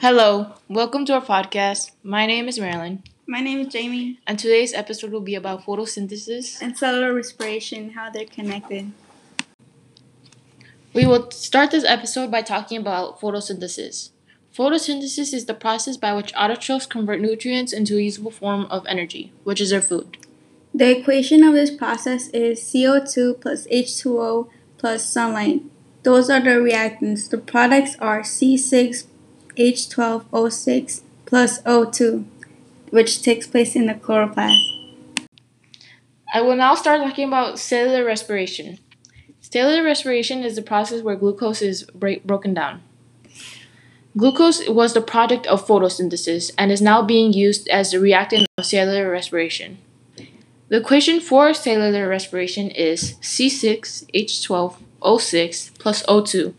Hello, welcome to our podcast. My name is Marilyn, My name is Jamie. and today's episode will be about photosynthesis. And cellular respiration, how they're connected. We will start this episode by talking about photosynthesis. Photosynthesis is the process by which autotrophs convert nutrients into a usable form of energy, which is their food. The equation of this process is CO2 plus H2O plus sunlight. Those are the reactants. The products are C6H12O6 plus O2, which takes place in the chloroplast. I will now start talking about cellular respiration. Cellular respiration is the process where glucose is break- broken down. Glucose was the product of photosynthesis and is now being used as the reactant of cellular respiration. The equation for cellular respiration is C6H12O6 plus O2.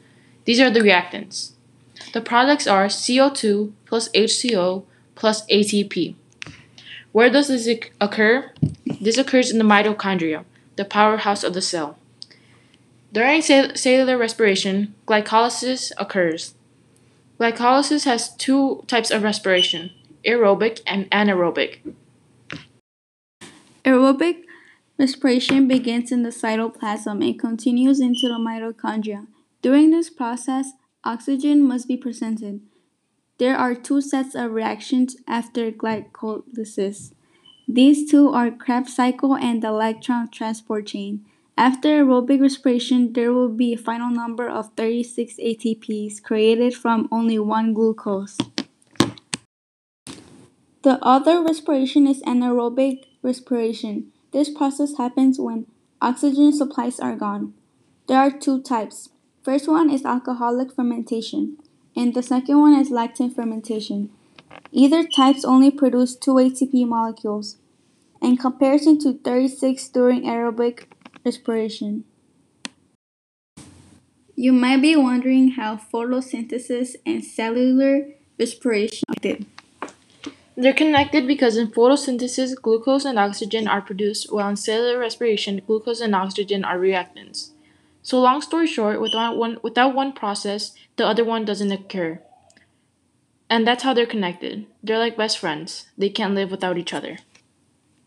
These are the reactants. The products are CO2 plus HCO plus ATP. Where does this occur? This occurs in the mitochondria, the powerhouse of the cell. During cell- cellular respiration, glycolysis occurs. Glycolysis has two types of respiration aerobic and anaerobic. Aerobic respiration begins in the cytoplasm and continues into the mitochondria. During this process, oxygen must be presented. There are two sets of reactions after glycolysis. These two are Krebs cycle and the electron transport chain. After aerobic respiration, there will be a final number of 36 ATPs created from only one glucose. The other respiration is anaerobic respiration. This process happens when oxygen supplies are gone. There are two types. First one is alcoholic fermentation, and the second one is lactic fermentation. Either types only produce two ATP molecules, in comparison to 36 during aerobic respiration. You might be wondering how photosynthesis and cellular respiration are connected. They're connected because in photosynthesis, glucose and oxygen are produced, while in cellular respiration, glucose and oxygen are reactants. So, long story short, without one, without one process, the other one doesn't occur. And that's how they're connected. They're like best friends, they can't live without each other.